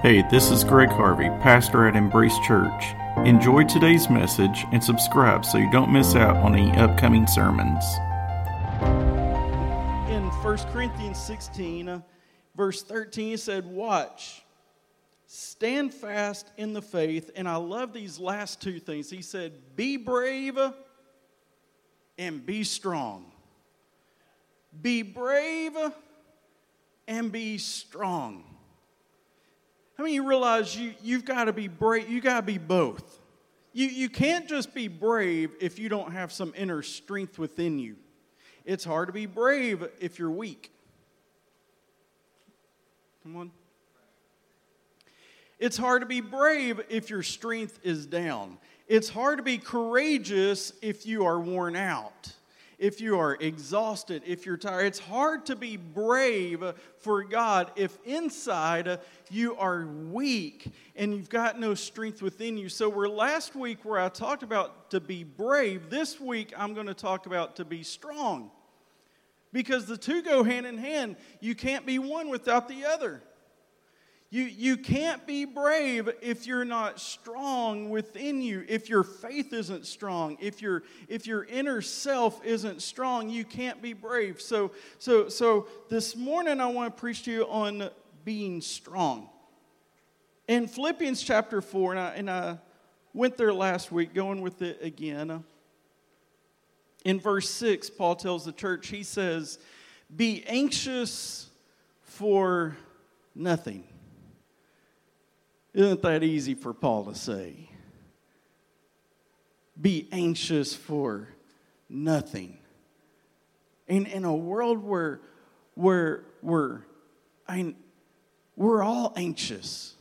Hey, this is Greg Harvey, pastor at Embrace Church. Enjoy today's message and subscribe so you don't miss out on any upcoming sermons. In 1 Corinthians 16, uh, verse 13, it said, Watch, stand fast in the faith. And I love these last two things. He said, Be brave and be strong. Be brave and be strong. How many of you realize you, you've got to be brave? You've got to be both. You, you can't just be brave if you don't have some inner strength within you. It's hard to be brave if you're weak. Come on. It's hard to be brave if your strength is down. It's hard to be courageous if you are worn out if you are exhausted, if you're tired. It's hard to be brave for God if inside you are weak and you've got no strength within you. So, we're last week where I talked about to be brave. This week, I'm going to talk about to be strong because the two go hand in hand. You can't be one without the other. You, you can't be brave if you're not strong within you. If your faith isn't strong, if your if your inner self isn't strong, you can't be brave. So so so this morning I want to preach to you on being strong. In Philippians chapter 4, and I, and I went there last week, going with it again. In verse 6, Paul tells the church, he says, Be anxious for nothing. Isn't that easy for Paul to say? Be anxious for nothing. In, in a world where, where we're, I, we're all anxious,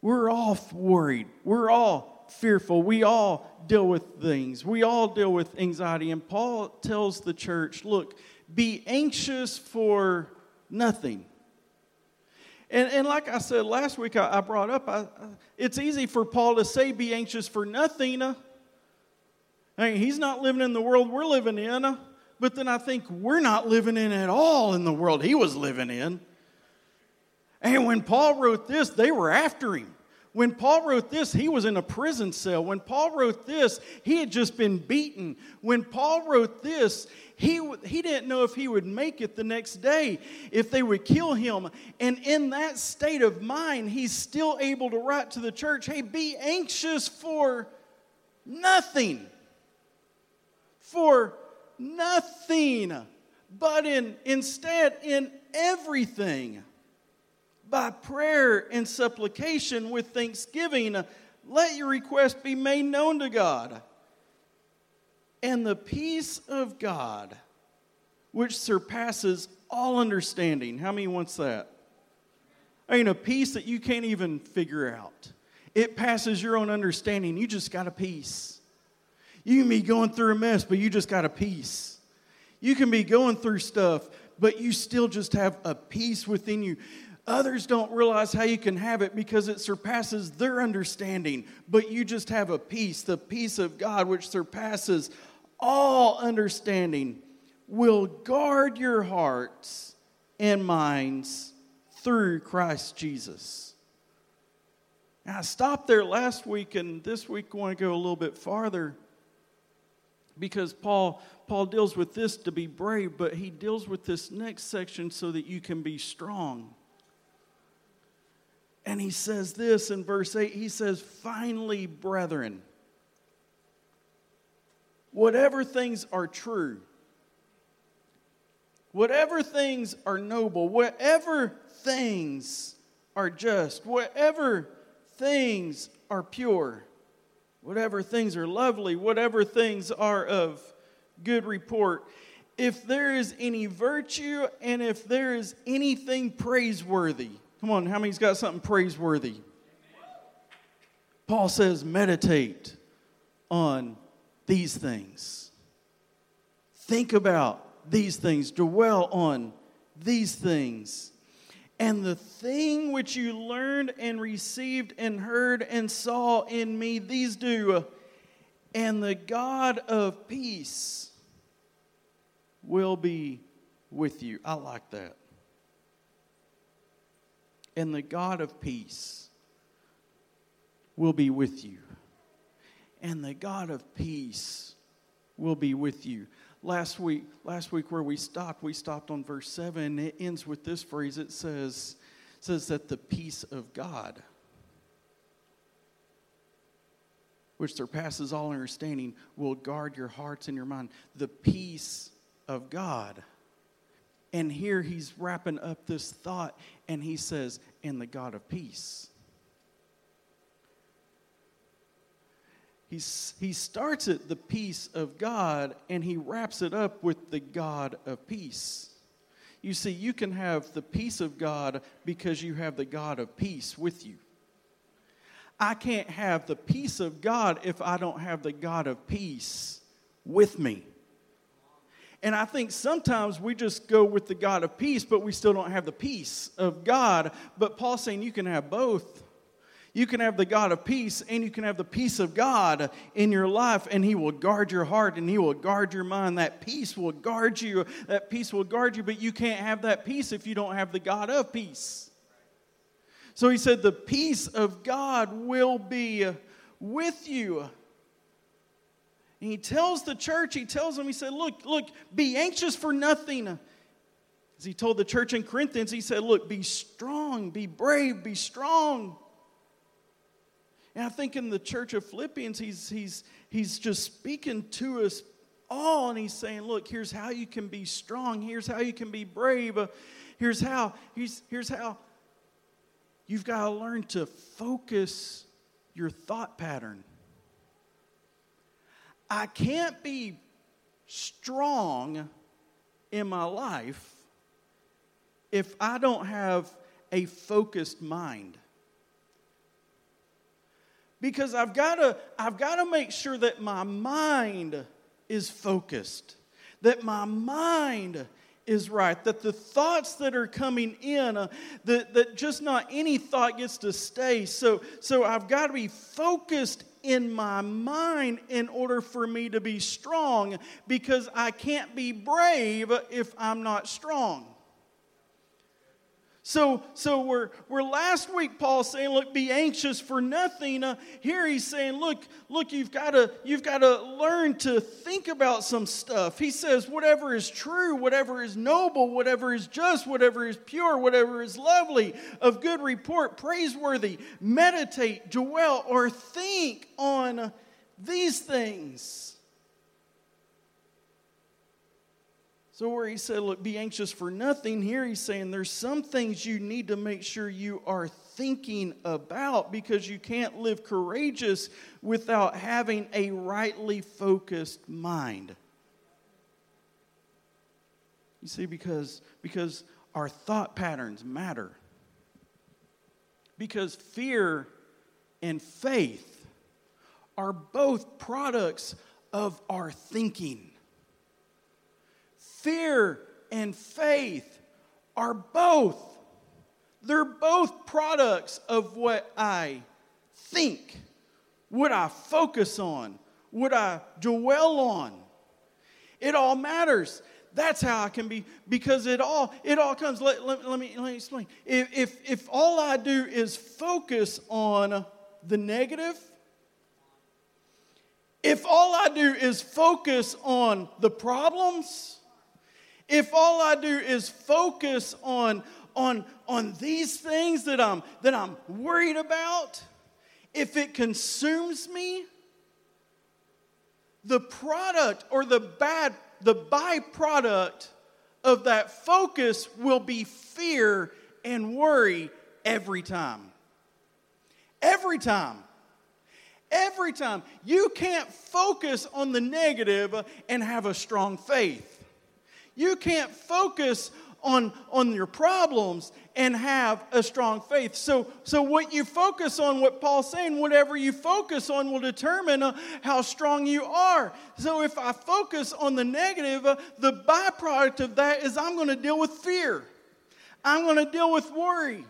we're all worried, we're all fearful, we all deal with things, we all deal with anxiety. And Paul tells the church look, be anxious for nothing. And, and like I said last week, I, I brought up, I, it's easy for Paul to say, be anxious for nothing. Uh, I mean, he's not living in the world we're living in, uh, but then I think we're not living in at all in the world he was living in. And when Paul wrote this, they were after him. When Paul wrote this, he was in a prison cell. When Paul wrote this, he had just been beaten. When Paul wrote this, he, he didn't know if he would make it the next day, if they would kill him. And in that state of mind, he's still able to write to the church hey, be anxious for nothing. For nothing. But in, instead, in everything by prayer and supplication with thanksgiving, let your request be made known to God. And the peace of God, which surpasses all understanding. How many wants that? I mean, a peace that you can't even figure out. It passes your own understanding. You just got a peace. You can be going through a mess, but you just got a peace. You can be going through stuff, but you still just have a peace within you. Others don't realize how you can have it because it surpasses their understanding, but you just have a peace, the peace of God, which surpasses all understanding, will guard your hearts and minds through Christ Jesus. Now, I stopped there last week, and this week I want to go a little bit farther because Paul, Paul deals with this to be brave, but he deals with this next section so that you can be strong. And he says this in verse 8 he says, Finally, brethren, whatever things are true, whatever things are noble, whatever things are just, whatever things are pure, whatever things are lovely, whatever things are of good report, if there is any virtue and if there is anything praiseworthy, Come on, how many's got something praiseworthy? Paul says, meditate on these things. Think about these things. Dwell on these things. And the thing which you learned and received and heard and saw in me, these do. And the God of peace will be with you. I like that. And the God of peace will be with you. And the God of peace will be with you. Last week, last week where we stopped, we stopped on verse 7. It ends with this phrase. It says, says that the peace of God, which surpasses all understanding, will guard your hearts and your mind. The peace of God. And here he's wrapping up this thought and he says, and the God of peace. He's, he starts at the peace of God and he wraps it up with the God of peace. You see, you can have the peace of God because you have the God of peace with you. I can't have the peace of God if I don't have the God of peace with me. And I think sometimes we just go with the God of peace, but we still don't have the peace of God. But Paul's saying you can have both. You can have the God of peace and you can have the peace of God in your life, and He will guard your heart and He will guard your mind. That peace will guard you. That peace will guard you, but you can't have that peace if you don't have the God of peace. So He said, The peace of God will be with you. And he tells the church, he tells them, he said, Look, look, be anxious for nothing. As he told the church in Corinthians, he said, Look, be strong, be brave, be strong. And I think in the church of Philippians, he's, he's, he's just speaking to us all, and he's saying, Look, here's how you can be strong, here's how you can be brave, uh, here's how, here's, here's how. You've got to learn to focus your thought pattern. I can't be strong in my life if I don't have a focused mind. Because I've got to I've got to make sure that my mind is focused. That my mind is right, that the thoughts that are coming in, uh, that, that just not any thought gets to stay. So, so I've got to be focused in my mind in order for me to be strong because I can't be brave if I'm not strong. So, so we're, we're last week, Paul saying, look, be anxious for nothing. Uh, here he's saying, look, look, you've got to you've got to learn to think about some stuff. He says, whatever is true, whatever is noble, whatever is just, whatever is pure, whatever is lovely, of good report, praiseworthy, meditate, dwell, or think on these things. So, where he said, Look, be anxious for nothing, here he's saying there's some things you need to make sure you are thinking about because you can't live courageous without having a rightly focused mind. You see, because, because our thought patterns matter. Because fear and faith are both products of our thinking. Fear and faith are both. They're both products of what I think, what I focus on, what I dwell on. It all matters. That's how I can be because it all it all comes. Let, let, let me let me explain. If, if if all I do is focus on the negative, if all I do is focus on the problems, if all I do is focus on, on, on these things that I'm, that I'm worried about, if it consumes me, the product or the bad, the byproduct of that focus will be fear and worry every time. Every time. Every time. You can't focus on the negative and have a strong faith. You can't focus on, on your problems and have a strong faith. So, so what you focus on, what Paul's saying, whatever you focus on will determine uh, how strong you are. So if I focus on the negative, uh, the byproduct of that is I'm going to deal with fear. I'm going to deal with worry.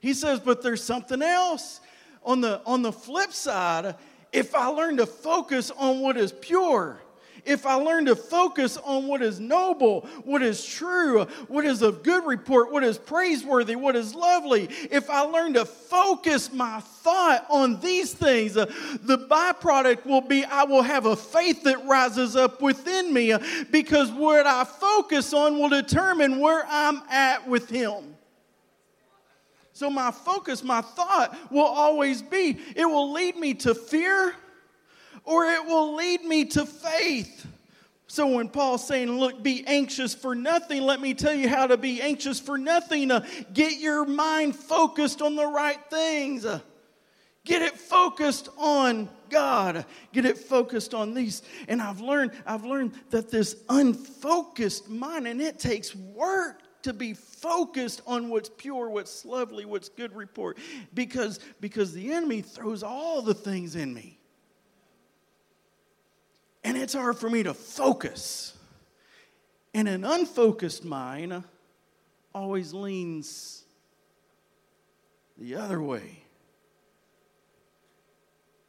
He says, but there's something else. On the, on the flip side, if I learn to focus on what is pure, if I learn to focus on what is noble, what is true, what is of good report, what is praiseworthy, what is lovely, if I learn to focus my thought on these things, uh, the byproduct will be I will have a faith that rises up within me uh, because what I focus on will determine where I'm at with Him. So, my focus, my thought will always be it will lead me to fear or it will lead me to faith. So, when Paul's saying, Look, be anxious for nothing, let me tell you how to be anxious for nothing. Uh, get your mind focused on the right things. Uh, get it focused on God. Get it focused on these. And I've learned, I've learned that this unfocused mind, and it takes work to be focused on what's pure, what's lovely, what's good report. Because, because the enemy throws all the things in me. And it's hard for me to focus. And an unfocused mind always leans the other way.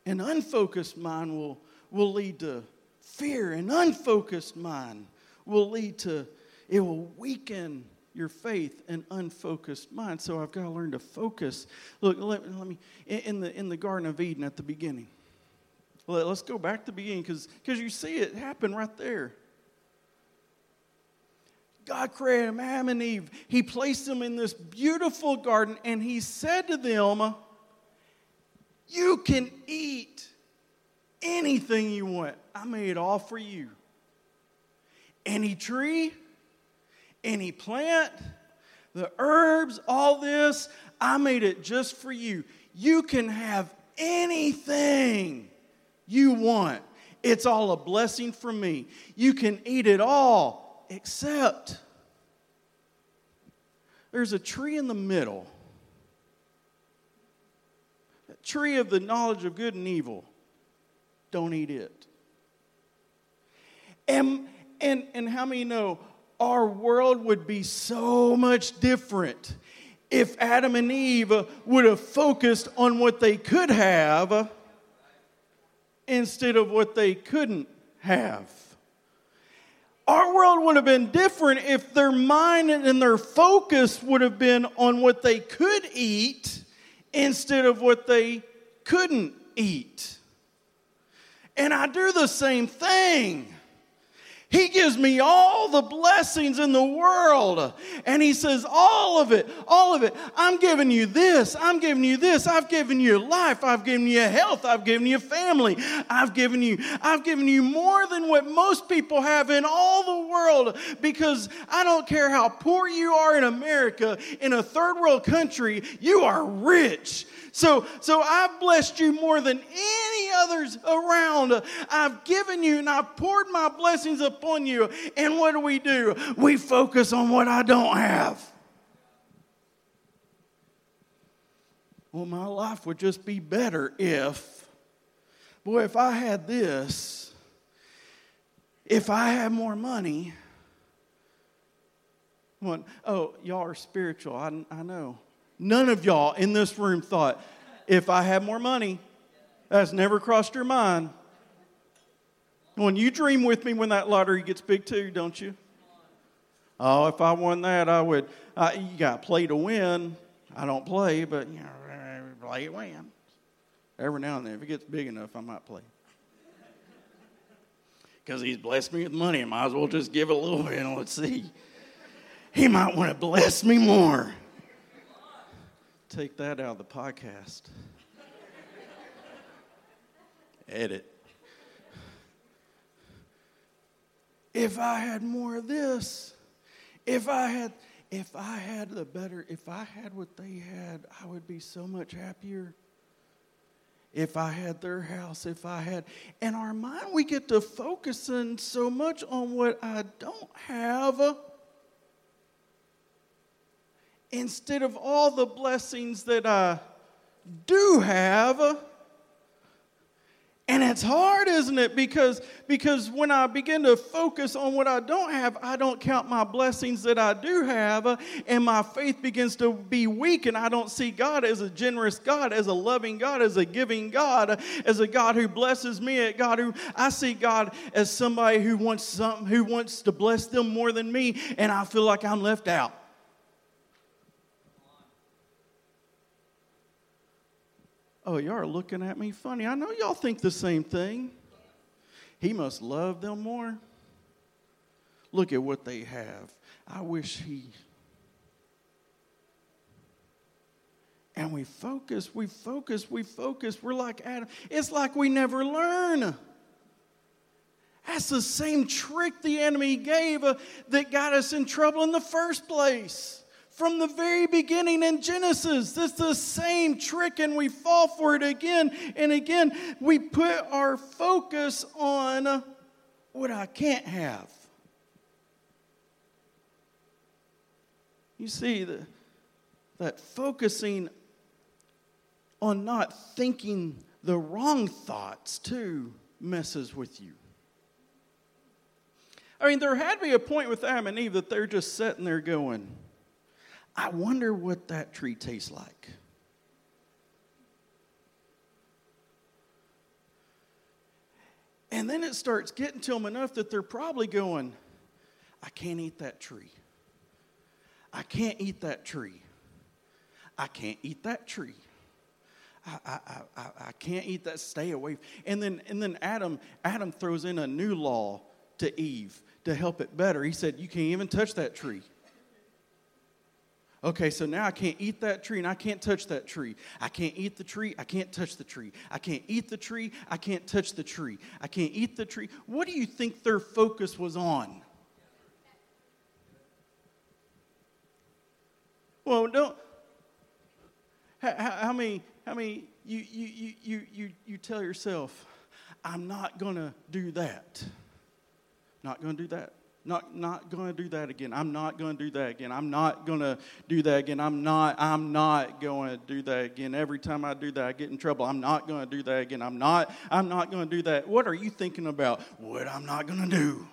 An unfocused mind will, will lead to fear. An unfocused mind will lead to, it will weaken your faith and unfocused mind. So I've got to learn to focus. Look, let, let me, in the, in the Garden of Eden at the beginning, let, us go back to the beginning because you see it happen right there. God created Adam and Eve. He placed them in this beautiful garden and he said to them, You can eat anything you want. I made it all for you. Any tree, any plant, the herbs, all this, I made it just for you. You can have anything you want. It's all a blessing from me. You can eat it all except there's a tree in the middle. A tree of the knowledge of good and evil. Don't eat it. And, and, and how many know our world would be so much different if Adam and Eve would have focused on what they could have instead of what they couldn't have. Our world would have been different if their mind and their focus would have been on what they could eat instead of what they couldn't eat. And I do the same thing. He gives me all the blessings in the world. And He says, All of it, all of it. I'm giving you this. I'm giving you this. I've given you life. I've given you health. I've given you family. I've given you, I've given you more than what most people have in all the world. Because I don't care how poor you are in America, in a third world country, you are rich. So, so I've blessed you more than any others around. I've given you and I've poured my blessings upon you. And what do we do? We focus on what I don't have. Well, my life would just be better if, boy, if I had this, if I had more money. One, oh, y'all are spiritual. I, I know. None of y'all in this room thought, if I had more money, that's never crossed your mind. When you dream with me when that lottery gets big too, don't you? Oh, if I won that, I would. Uh, you got to play to win. I don't play, but you know, play to win. Every now and then, if it gets big enough, I might play. Because he's blessed me with money, I might as well just give a little bit and let's see. He might want to bless me more. Take that out of the podcast. Edit. If I had more of this, if I had if I had the better, if I had what they had, I would be so much happier. If I had their house, if I had, and our mind, we get to focusing so much on what I don't have instead of all the blessings that I do have. And it's hard, isn't it? Because, because when I begin to focus on what I don't have, I don't count my blessings that I do have, and my faith begins to be weak, and I don't see God as a generous God, as a loving God, as a giving God, as a God who blesses me, a God who I see God as somebody who wants something, who wants to bless them more than me, and I feel like I'm left out. Oh, y'all are looking at me funny. I know y'all think the same thing. He must love them more. Look at what they have. I wish he. And we focus, we focus, we focus. We're like Adam. It's like we never learn. That's the same trick the enemy gave uh, that got us in trouble in the first place from the very beginning in Genesis. It's the same trick, and we fall for it again and again. We put our focus on what I can't have. You see, the, that focusing on not thinking the wrong thoughts too messes with you. I mean, there had to be a point with Adam and Eve that they're just sitting there going, I wonder what that tree tastes like. And then it starts getting to them enough that they're probably going, I can't eat that tree. I can't eat that tree. I can't eat that tree. I, I, I, I can't eat that. Stay away. And then, and then Adam, Adam throws in a new law to Eve to help it better. He said, You can't even touch that tree. Okay, so now I can't eat that tree and I can't touch that tree. I can't eat the tree. I can't touch the tree. I can't eat the tree. I can't touch the tree. I can't eat the tree. What do you think their focus was on? Well, don't. How, how many, how many, you, you, you, you, you tell yourself, I'm not to do that. Not to do that. Not, not going to do that again. I'm not going to do that again. I'm not going to do that again. I'm not, I'm not going to do that again. Every time I do that, I get in trouble. I'm not going to do that again. I'm not, I'm not going to do that. What are you thinking about? What I'm not going to do.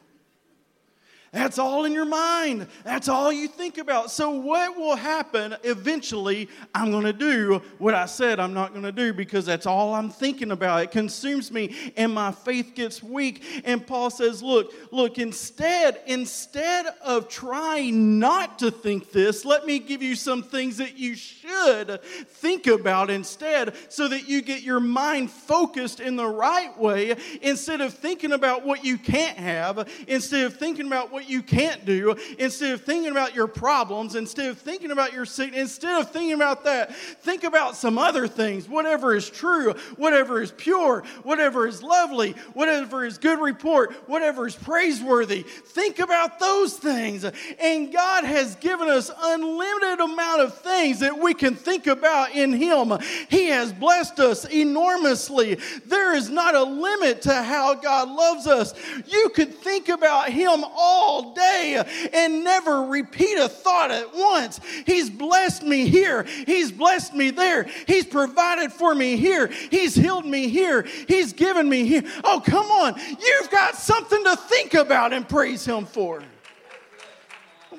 That's all in your mind. That's all you think about. So, what will happen eventually? I'm going to do what I said I'm not going to do because that's all I'm thinking about. It consumes me and my faith gets weak. And Paul says, Look, look, instead, instead of trying not to think this, let me give you some things that you should think about instead so that you get your mind focused in the right way instead of thinking about what you can't have, instead of thinking about what what you can't do, instead of thinking about your problems, instead of thinking about your sickness, instead of thinking about that, think about some other things. Whatever is true, whatever is pure, whatever is lovely, whatever is good report, whatever is praiseworthy. Think about those things. And God has given us unlimited amount of things that we can think about in Him. He has blessed us enormously. There is not a limit to how God loves us. You could think about Him all all day and never repeat a thought at once. He's blessed me here. He's blessed me there. He's provided for me here. He's healed me here. He's given me here. Oh, come on. You've got something to think about and praise Him for.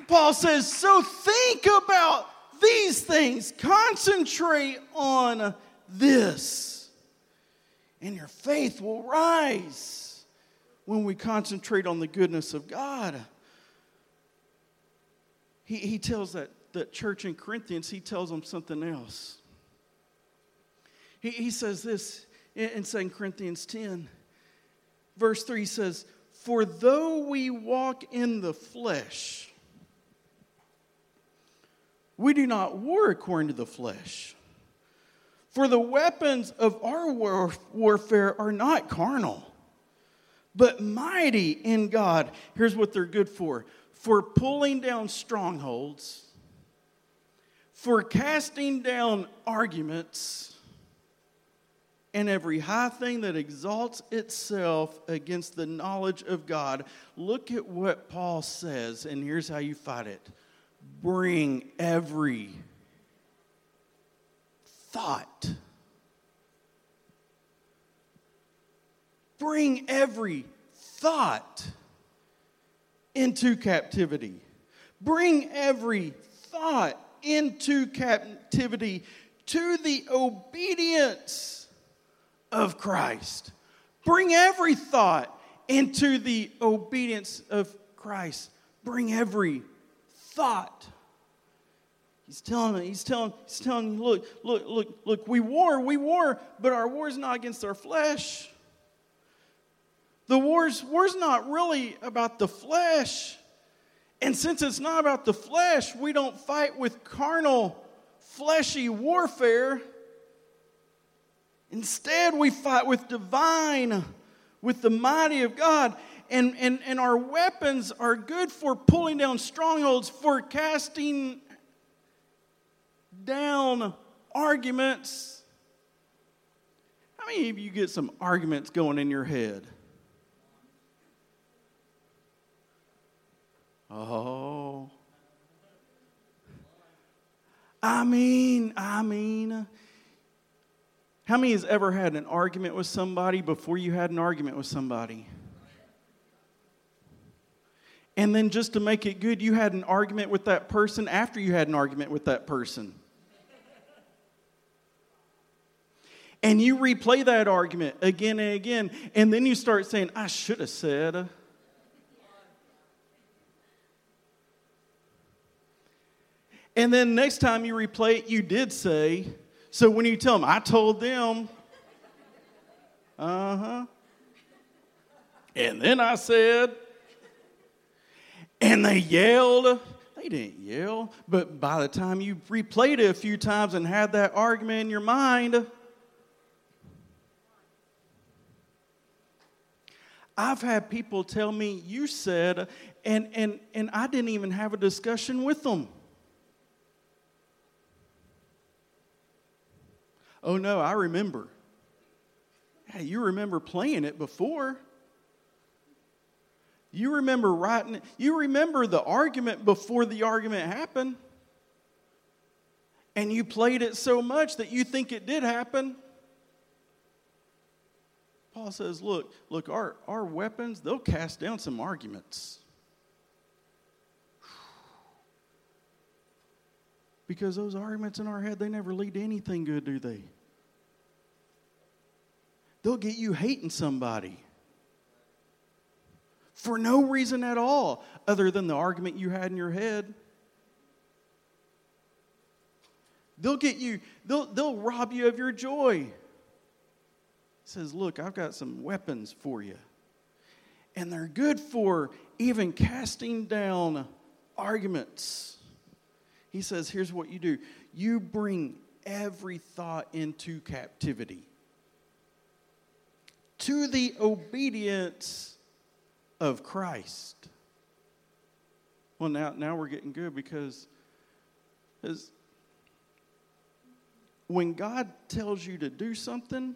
Paul says, so think about these things. Concentrate on this, and your faith will rise when we concentrate on the goodness of God. He, he tells that, that church in Corinthians, he tells them something else. He, he says this in, in 2 Corinthians 10, verse 3 says, For though we walk in the flesh, we do not war according to the flesh. For the weapons of our war- warfare are not carnal but mighty in God. Here's what they're good for for pulling down strongholds, for casting down arguments, and every high thing that exalts itself against the knowledge of God. Look at what Paul says, and here's how you fight it bring every thought bring every thought into captivity. Bring every thought into captivity to the obedience of Christ. Bring every thought into the obedience of Christ. Bring every thought. He's telling he's telling, he's telling look, look, look, look, we war, we war, but our war is not against our flesh. The war's, war's not really about the flesh. And since it's not about the flesh, we don't fight with carnal, fleshy warfare. Instead, we fight with divine, with the mighty of God. And, and, and our weapons are good for pulling down strongholds, for casting down arguments. How many of you get some arguments going in your head? Oh. I mean, I mean, how many has ever had an argument with somebody before you had an argument with somebody? And then just to make it good, you had an argument with that person after you had an argument with that person. And you replay that argument again and again, and then you start saying, I should have said. And then next time you replay it, you did say. So when you tell them, I told them, uh huh. And then I said, and they yelled. They didn't yell, but by the time you replayed it a few times and had that argument in your mind, I've had people tell me, you said, and, and, and I didn't even have a discussion with them. Oh, no, I remember. Hey, you remember playing it before. You remember writing it. You remember the argument before the argument happened. And you played it so much that you think it did happen. Paul says, look, look, our, our weapons, they'll cast down some arguments. Because those arguments in our head, they never lead to anything good, do they? They'll get you hating somebody for no reason at all other than the argument you had in your head. They'll get you, they'll, they'll rob you of your joy. Says, Look, I've got some weapons for you. And they're good for even casting down arguments. He says, Here's what you do you bring every thought into captivity to the obedience of Christ. Well, now, now we're getting good because as, when God tells you to do something,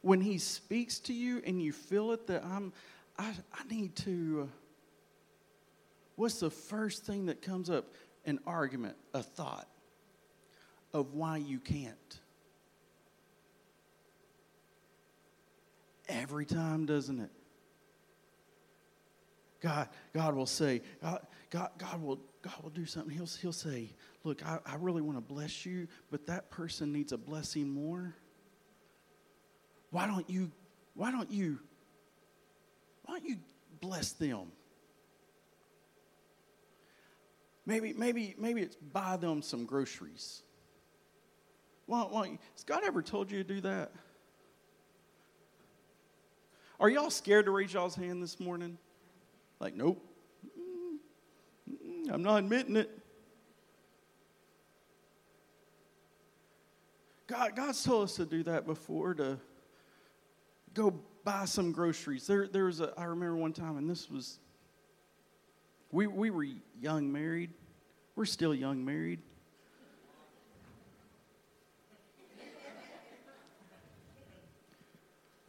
when He speaks to you and you feel it that I'm, I, I need to, uh, what's the first thing that comes up? An argument, a thought of why you can't. every time, doesn't it? God, God will say, God, God, God will God will do something. He'll, he'll say, Look, I, I really want to bless you, but that person needs a blessing more. Why don't you, why don't you, why don't you bless them? Maybe, maybe, maybe it's buy them some groceries. Why, why, has God ever told you to do that? Are y'all scared to raise y'all's hand this morning? Like, nope. I'm not admitting it. God, God's told us to do that before to go buy some groceries. There, there was a, I remember one time, and this was, we, we were young married. We're still young married.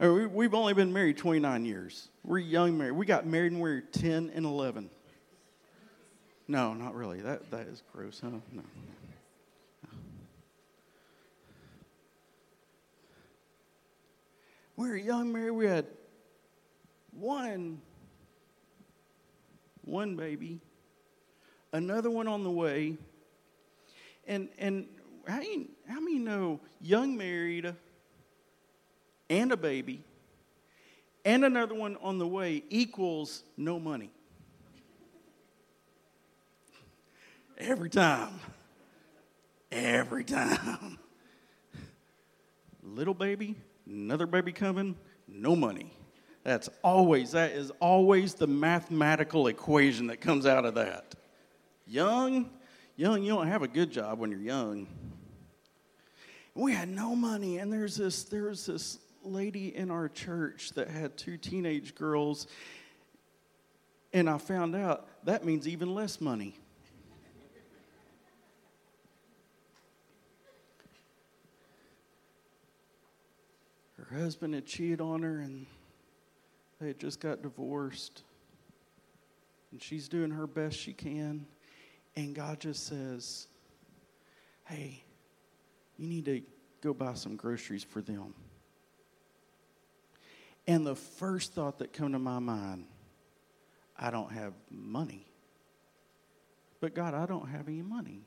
Oh, we've only been married 29 years. We're young married. We got married when we were 10 and 11. No, not really. That, that is gross, huh? No. we were young married. We had one, one baby, another one on the way. And, and how, you, how many know young married and a baby and another one on the way equals no money? Every time. Every time. Little baby, another baby coming, no money. That's always, that is always the mathematical equation that comes out of that. Young, young, you don't have a good job when you're young. We had no money, and there's this, there's this lady in our church that had two teenage girls, and I found out that means even less money. Her husband had cheated on her, and they just got divorced. And she's doing her best she can. And God just says, Hey, you need to go buy some groceries for them. And the first thought that came to my mind, I don't have money. But God, I don't have any money.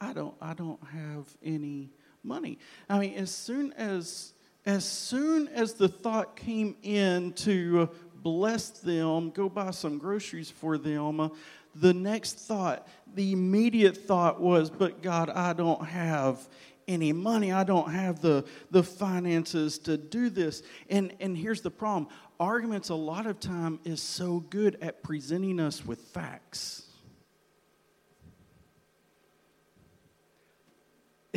I don't I don't have any money. I mean, as soon as as soon as the thought came in to bless them, go buy some groceries for them, the next thought, the immediate thought was, But God, I don't have any money. I don't have the, the finances to do this. And, and here's the problem arguments, a lot of time, is so good at presenting us with facts.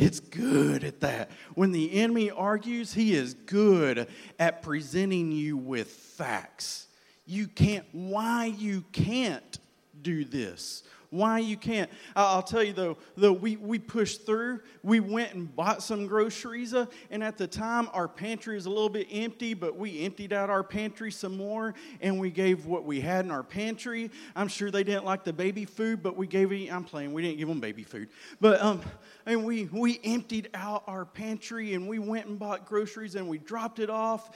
It's good at that. When the enemy argues, he is good at presenting you with facts. You can't, why you can't do this why you can't. I'll tell you though, though we, we pushed through, we went and bought some groceries, uh, and at the time our pantry was a little bit empty, but we emptied out our pantry some more, and we gave what we had in our pantry. I'm sure they didn't like the baby food, but we gave it, I'm playing, we didn't give them baby food. But, um, and we, we emptied out our pantry, and we went and bought groceries, and we dropped it off,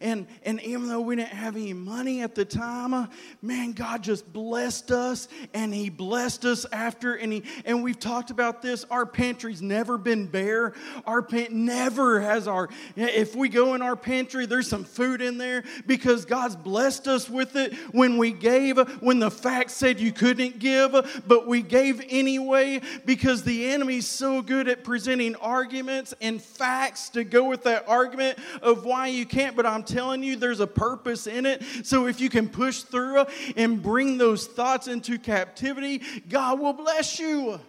and, and even though we didn't have any money at the time, man, God just blessed us, and He blessed us after, and, he, and we've talked about this. Our pantry's never been bare. Our pant never has our, if we go in our pantry, there's some food in there because God's blessed us with it when we gave, when the facts said you couldn't give, but we gave anyway because the enemy's so good at presenting arguments and facts to go with that argument of why you can't. But I'm telling you, there's a purpose in it. So if you can push through and bring those thoughts into captivity, God will bless you.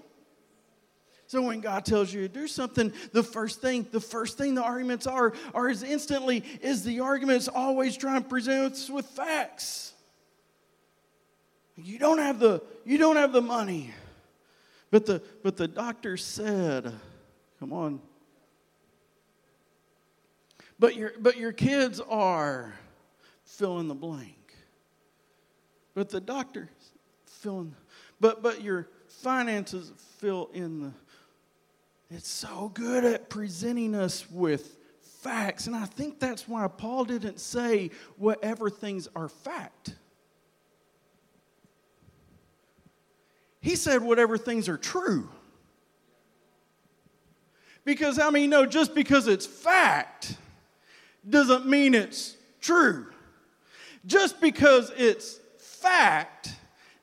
So when God tells you to do something, the first thing, the first thing the arguments are, are as instantly is the arguments always trying to present us with facts. You don't have the you don't have the money. But the but the doctor said, come on. But your but your kids are fill in the blank. But the doctor filling but but your finances fill in the it's so good at presenting us with facts and i think that's why paul didn't say whatever things are fact he said whatever things are true because i mean no just because it's fact doesn't mean it's true just because it's fact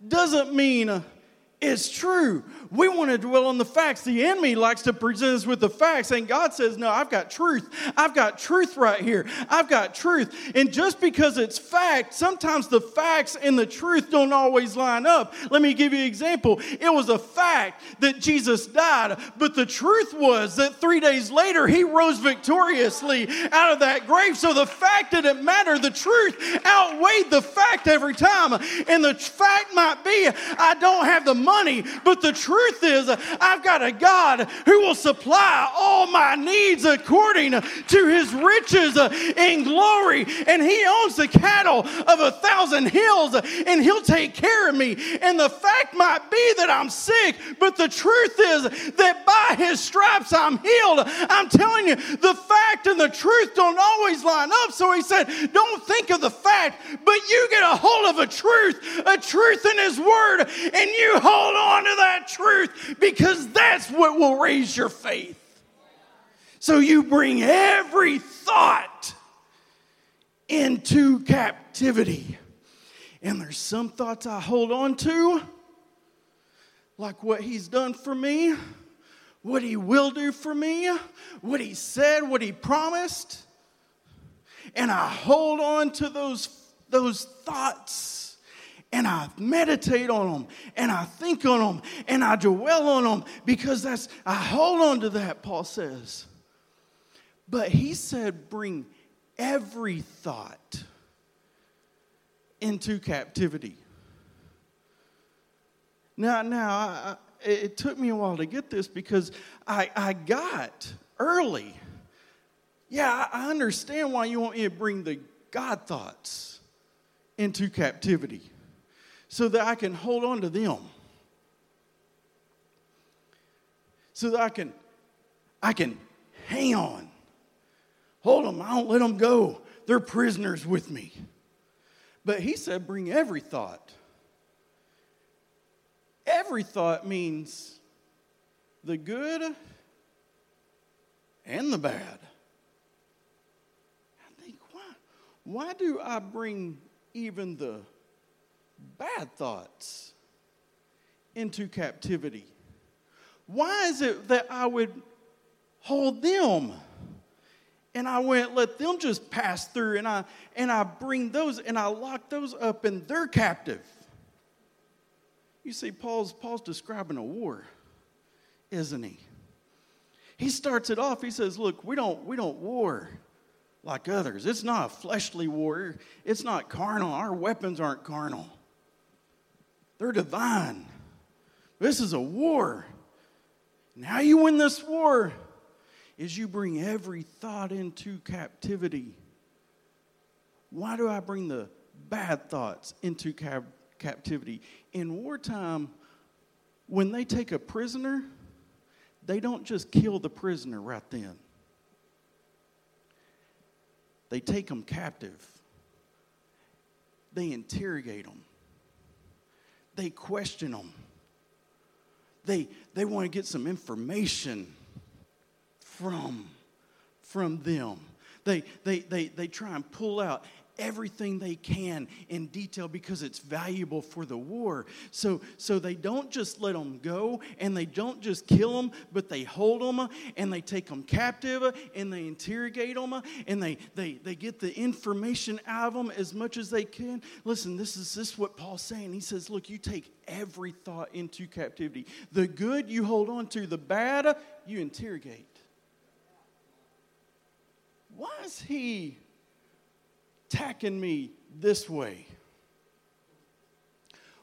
doesn't mean it's true. We want to dwell on the facts. The enemy likes to present us with the facts, and God says, No, I've got truth. I've got truth right here. I've got truth. And just because it's fact, sometimes the facts and the truth don't always line up. Let me give you an example. It was a fact that Jesus died, but the truth was that three days later he rose victoriously out of that grave. So the fact didn't matter. The truth outweighed the fact every time. And the fact might be, I don't have the money but the truth is, I've got a God who will supply all my needs according to his riches in glory. And he owns the cattle of a thousand hills, and he'll take care of me. And the fact might be that I'm sick, but the truth is that by his stripes I'm healed. I'm telling you, the fact and the truth don't always line up. So he said, Don't think of the fact, but you get a hold of a truth, a truth in his word, and you hold on to that truth because that's what will raise your faith. So you bring every thought into captivity. And there's some thoughts I hold on to, like what he's done for me, what he will do for me, what he said, what he promised. And I hold on to those, those thoughts and I meditate on them and I think on them and I dwell on them because that's, I hold on to that, Paul says. But he said, bring every thought into captivity. Now, now, I, it took me a while to get this because I, I got early. Yeah, I understand why you want me to bring the God thoughts into captivity so that I can hold on to them. So that I can I can hang on. Hold them. I don't let them go. They're prisoners with me. But he said, bring every thought. Every thought means the good and the bad. I think, why, why do I bring even the bad thoughts into captivity? Why is it that I would hold them? and I went, let them just pass through, and I and I bring those and I lock those up, and they're captive. You see, Paul's Paul's describing a war, isn't he? He starts it off. He says, "Look, we don't we don't war like others. It's not a fleshly war. It's not carnal. Our weapons aren't carnal. They're divine. This is a war. And how you win this war is you bring every thought into captivity. Why do I bring the bad thoughts into cap- captivity? In wartime, when they take a prisoner, they don't just kill the prisoner right then. They take them captive. They interrogate them. They question them. They, they want to get some information from, from them. They, they, they, they try and pull out everything they can in detail because it's valuable for the war. So, so they don't just let them go and they don't just kill them, but they hold them and they take them captive and they interrogate them and they, they, they get the information out of them as much as they can. Listen, this is this is what Paul's saying. He says, Look, you take every thought into captivity. The good you hold on to, the bad you interrogate why is he tacking me this way?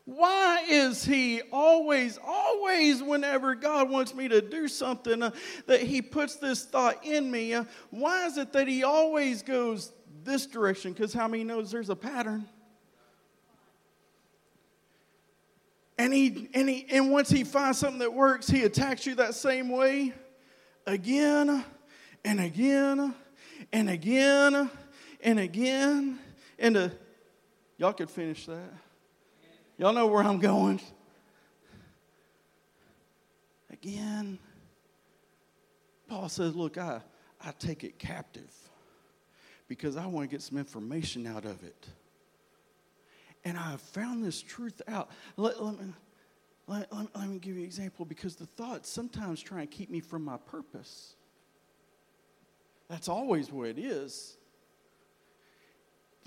Why is he always, always, whenever God wants me to do something, uh, that he puts this thought in me? Uh, why is it that he always goes this direction? Because how many knows there's a pattern? And he, and he, and once he finds something that works, he attacks you that same way again and again and again and again. And uh, y'all could finish that. Y'all know where I'm going. Again. Paul says, Look, I, I take it captive because I want to get some information out of it. And I have found this truth out. Let, let, me, let, let, let me give you an example because the thoughts sometimes try and keep me from my purpose. That's always what it is.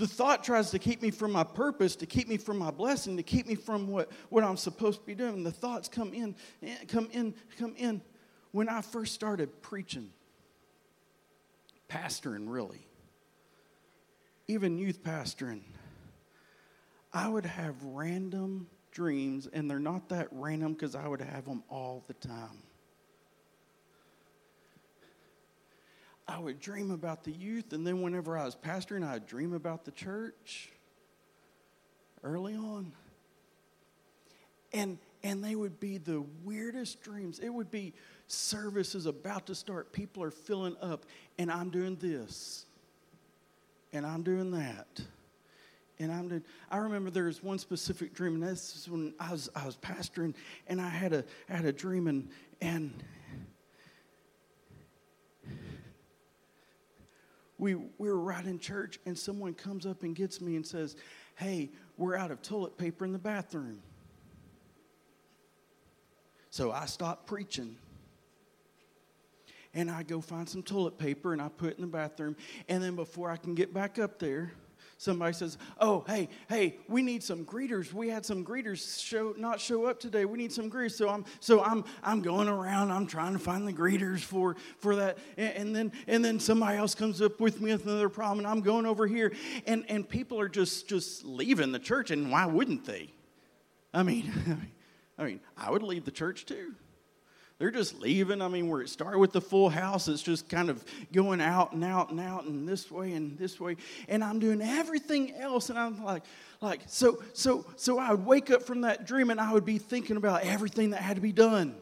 The thought tries to keep me from my purpose, to keep me from my blessing, to keep me from what, what I'm supposed to be doing. The thoughts come in, eh, come in, come in. When I first started preaching, pastoring really, even youth pastoring, I would have random dreams, and they're not that random because I would have them all the time. I would dream about the youth, and then whenever I was pastoring, I'd dream about the church early on. And and they would be the weirdest dreams. It would be services about to start, people are filling up, and I'm doing this, and I'm doing that. And I'm doing, I remember there was one specific dream, and this is when I was, I was pastoring, and I had a, I had a dream, and, and we, we were right in church, and someone comes up and gets me and says, Hey, we're out of toilet paper in the bathroom. So I stopped preaching. And I go find some toilet paper and I put it in the bathroom. And then before I can get back up there, somebody says, "Oh, hey, hey, we need some greeters. We had some greeters show not show up today. We need some greeters." So I'm so I'm I'm going around. I'm trying to find the greeters for for that. And, and then and then somebody else comes up with me with another problem, and I'm going over here, and and people are just just leaving the church. And why wouldn't they? I mean. I mean, I would leave the church too. They're just leaving. I mean, where it started with the full house, it's just kind of going out and out and out and this way and this way. And I'm doing everything else. And I'm like, like, so, so, so I would wake up from that dream and I would be thinking about everything that had to be done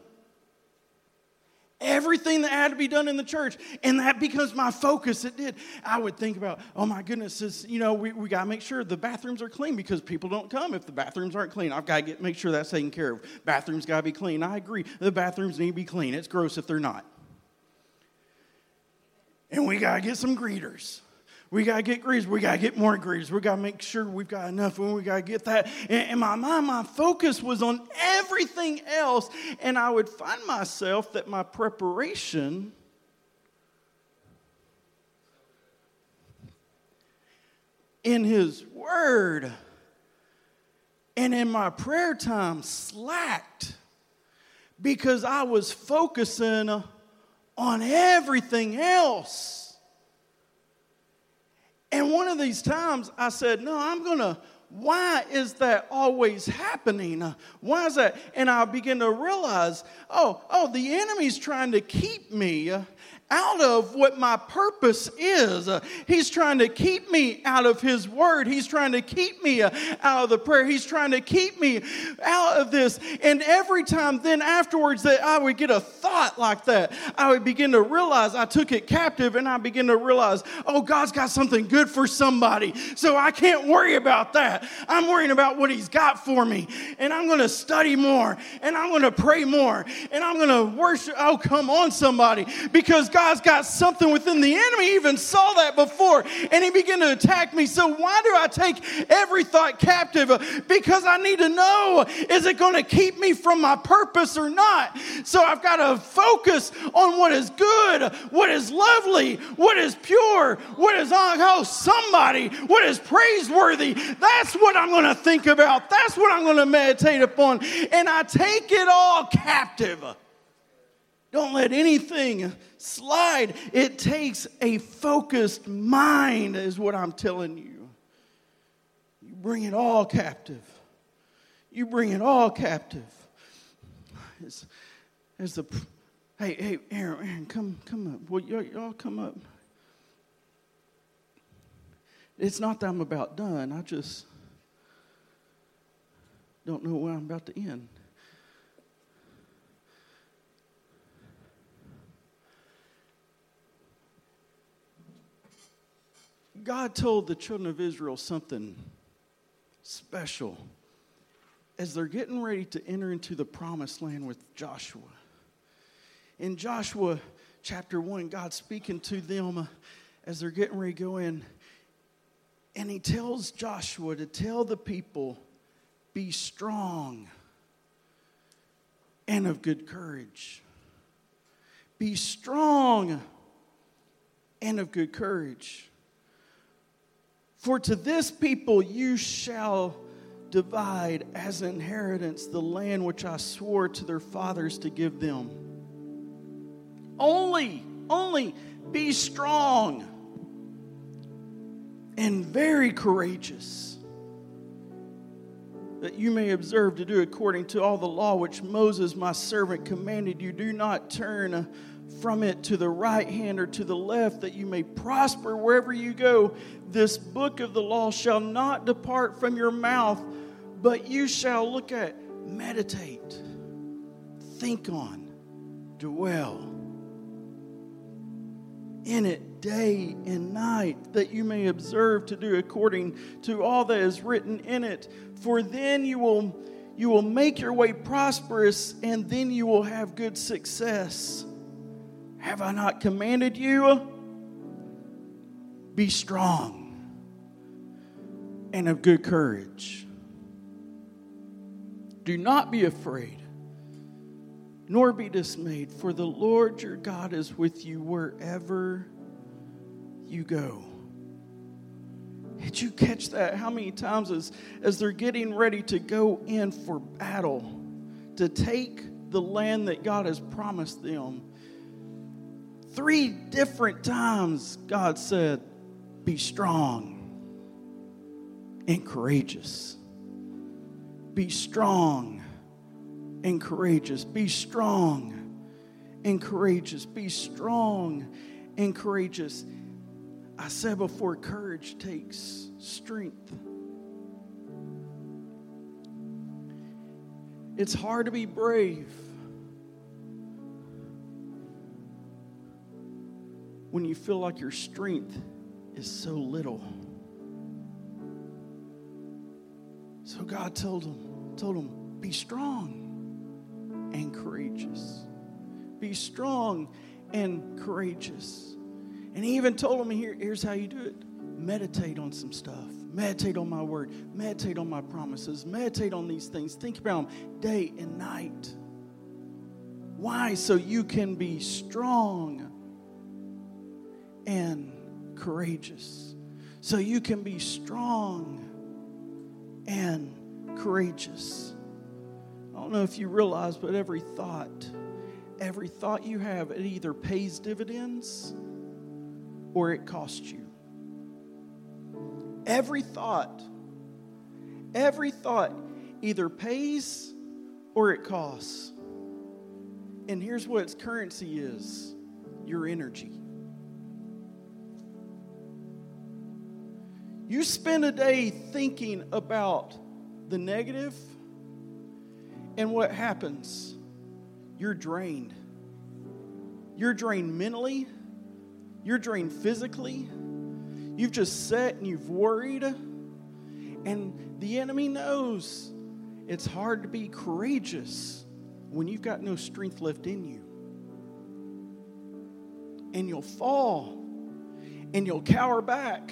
everything that had to be done in the church. And that becomes my focus. It did. I would think about, oh my goodness, this, you know, we, we got to make sure the bathrooms are clean because people don't come if the bathrooms aren't clean. I've got to get, make sure that's taken care of. Bathrooms got to be clean. I agree. The bathrooms need to be clean. It's gross if they're not. And we got to get some greeters. We got to get grease. We got to get more grease. We got to make sure we've got enough and we got to get that. And in my mind, my focus was on everything else. And I would find myself that my preparation in His Word and in my prayer time slacked because I was focusing on everything else. And one of these times I said, No, I'm going to, why is that always happening? Why is that? And I begin to realize, oh, oh, the enemy's trying to keep me out of what my purpose is. Uh, he's trying to keep me out of His Word. He's trying to keep me uh, out of the prayer. He's trying to keep me out of this. And every time then afterwards that I would get a thought like that, I would begin to realize I took it captive and I begin to realize, oh, God's got something good for somebody. So I can't worry about that. I'm worrying about what He's got for me. And I'm going to study more and I'm going to pray more and I'm going to worship. Oh, come on, somebody. Because God's got something within the enemy even saw that before and he began to attack me. So why do I take every thought captive? Because I need to know is it going to keep me from my purpose or not? So I've got to focus on what is good, what is lovely, what is pure, what is on oh somebody, what is praiseworthy. That's what I'm going to think about. That's what I'm going to meditate upon. And I take it all captive. Don't let anything slide. It takes a focused mind, is what I'm telling you. You bring it all captive. You bring it all captive. As, as the hey hey Aaron, Aaron come come up. Well, y'all come up. It's not that I'm about done. I just don't know where I'm about to end. God told the children of Israel something special as they're getting ready to enter into the promised land with Joshua. In Joshua chapter 1, God's speaking to them as they're getting ready to go in. And he tells Joshua to tell the people, be strong and of good courage. Be strong and of good courage. For to this people you shall divide as inheritance the land which I swore to their fathers to give them. Only, only be strong and very courageous. that you may observe to do according to all the law which Moses, my servant, commanded you. Do not turn from it to the right hand or to the left, that you may prosper wherever you go. This book of the law shall not depart from your mouth, but you shall look at, meditate, think on, dwell in it day and night, that you may observe to do according to all that is written in it. For then you will, you will make your way prosperous, and then you will have good success. Have I not commanded you? Be strong and of good courage. Do not be afraid, nor be dismayed, for the Lord your God is with you wherever you go. Did you catch that? How many times as, as they're getting ready to go in for battle, to take the land that God has promised them, Three different times, God said, Be strong and courageous. Be strong and courageous. Be strong and courageous. Be strong and courageous. I said before, courage takes strength. It's hard to be brave. When you feel like your strength is so little. So God told him, told him, be strong and courageous. Be strong and courageous. And he even told him, Here, here's how you do it meditate on some stuff. Meditate on my word. Meditate on my promises. Meditate on these things. Think about them day and night. Why? So you can be strong and courageous. So you can be strong and courageous. I don't know if you realize, but every thought, every thought you have, it either pays dividends or it costs you. Every thought, every thought either pays or it costs. And here's what its currency is your energy. You spend a day thinking about the negative, and what happens? You're drained. You're drained mentally, you're drained physically. You've just sat and you've worried, and the enemy knows it's hard to be courageous when you've got no strength left in you. And you'll fall and you'll cower back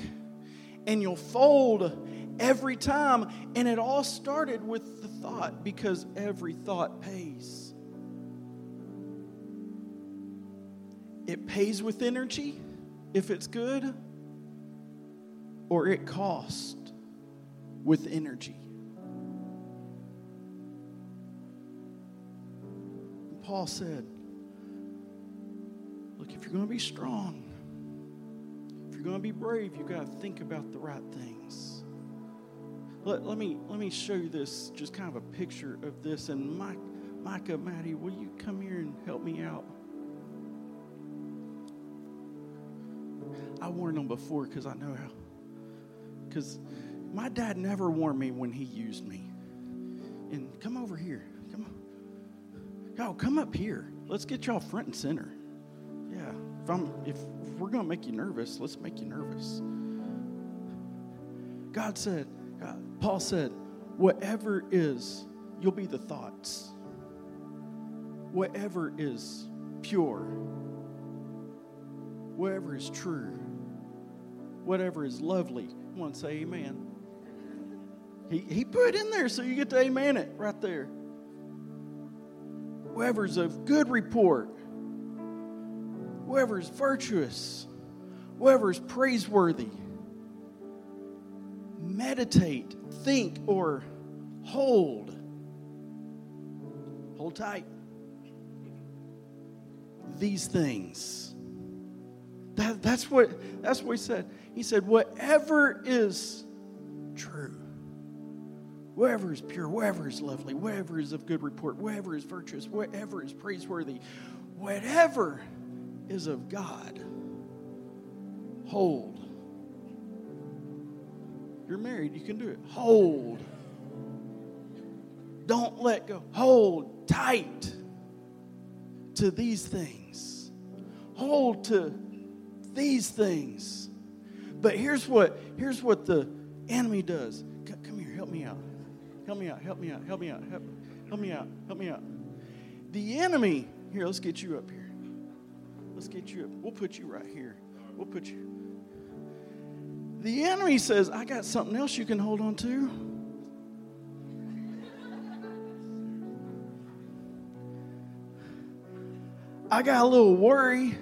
and you'll fold every time. And it all started with the thought because every thought pays. It pays with energy if it's good, or it costs with energy. Paul said, Look, if you're going to be strong, going to be brave, you've got to think about the right things. Let, let, me, let me show you this, just kind of a picture of this. And Mike, Micah, Maddie, will you come here and help me out? I warned them before because I know how. Because my dad never warned me when he used me. And come over here. Come on. Y'all, come up here. Let's get y'all front and center. Yeah. If I'm if we're going to make you nervous, let's make you nervous. God said, God, Paul said, whatever is, you'll be the thoughts. Whatever is pure, whatever is true, whatever is lovely. Come on, say amen. He, he put in there so you get to amen it right there. Whoever's of good report, whoever is virtuous, whoever is praiseworthy. Meditate, think, or hold. Hold tight. These things. That, that's, what, that's what he said. He said, whatever is true, whatever is pure, whatever is lovely, whatever is of good report, whatever is virtuous, whatever is praiseworthy, whatever is of God, hold. You're married, you can do it. Hold. Don't let go. Hold tight to these things. Hold to these things. But here's what here's what the enemy does. Come here, help me out. Help me out. Help me out. Help me out. Help, help me out. Help me out. The enemy, here, let's get you up here. Let's get you up. We'll put you right here. We'll put you. The enemy says, I got something else you can hold on to. I got a little worry.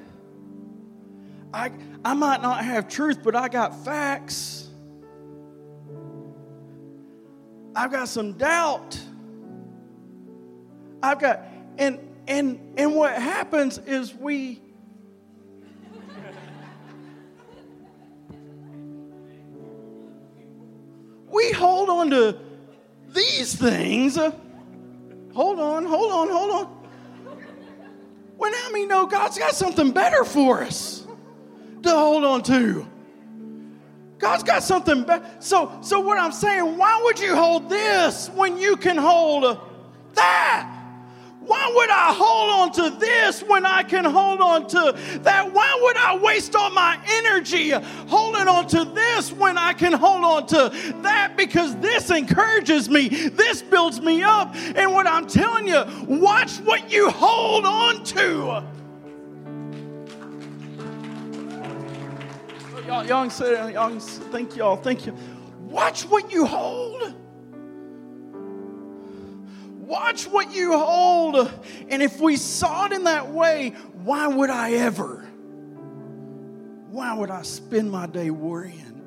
I, I might not have truth, but I got facts. I've got some doubt. I've got and and and what happens is we hold on to these things. hold on, hold on, hold on. When how many know God's got something better for us to hold on to? God's got something better. So, so what I'm saying, why would you hold this when you can hold that? Why would I hold on to this when I can hold on to that? Why would I waste all my energy holding on to this when I can hold on to that? Because this encourages me, this builds me up. And what I'm telling you, watch what you hold on to. Oh, say, y'all, thank y'all, thank you. Watch what you hold. Watch what you hold. And if we saw it in that way, why would I ever? Why would I spend my day worrying?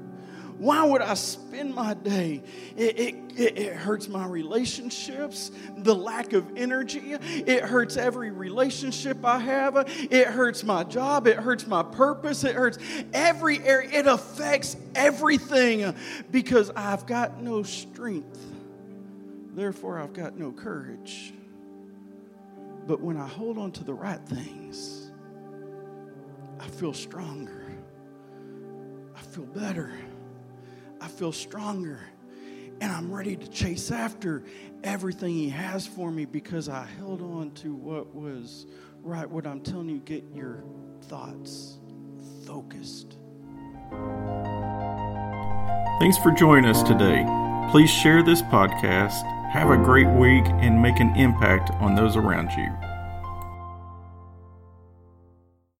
Why would I spend my day? It, it, it, it, hurts my relationships, the lack of energy. It hurts every relationship I have. It hurts my job. It hurts my purpose. It hurts every area. It affects everything because I've got no strength Therefore, I've got no courage. But when I hold on to the right things, I feel stronger. Feel better. I feel stronger. And I'm ready to chase after everything He has for me because I held on to what was right. What I'm telling you, get your thoughts focused. Thanks for joining us today. Please share this podcast have a great week and make an impact on those around you.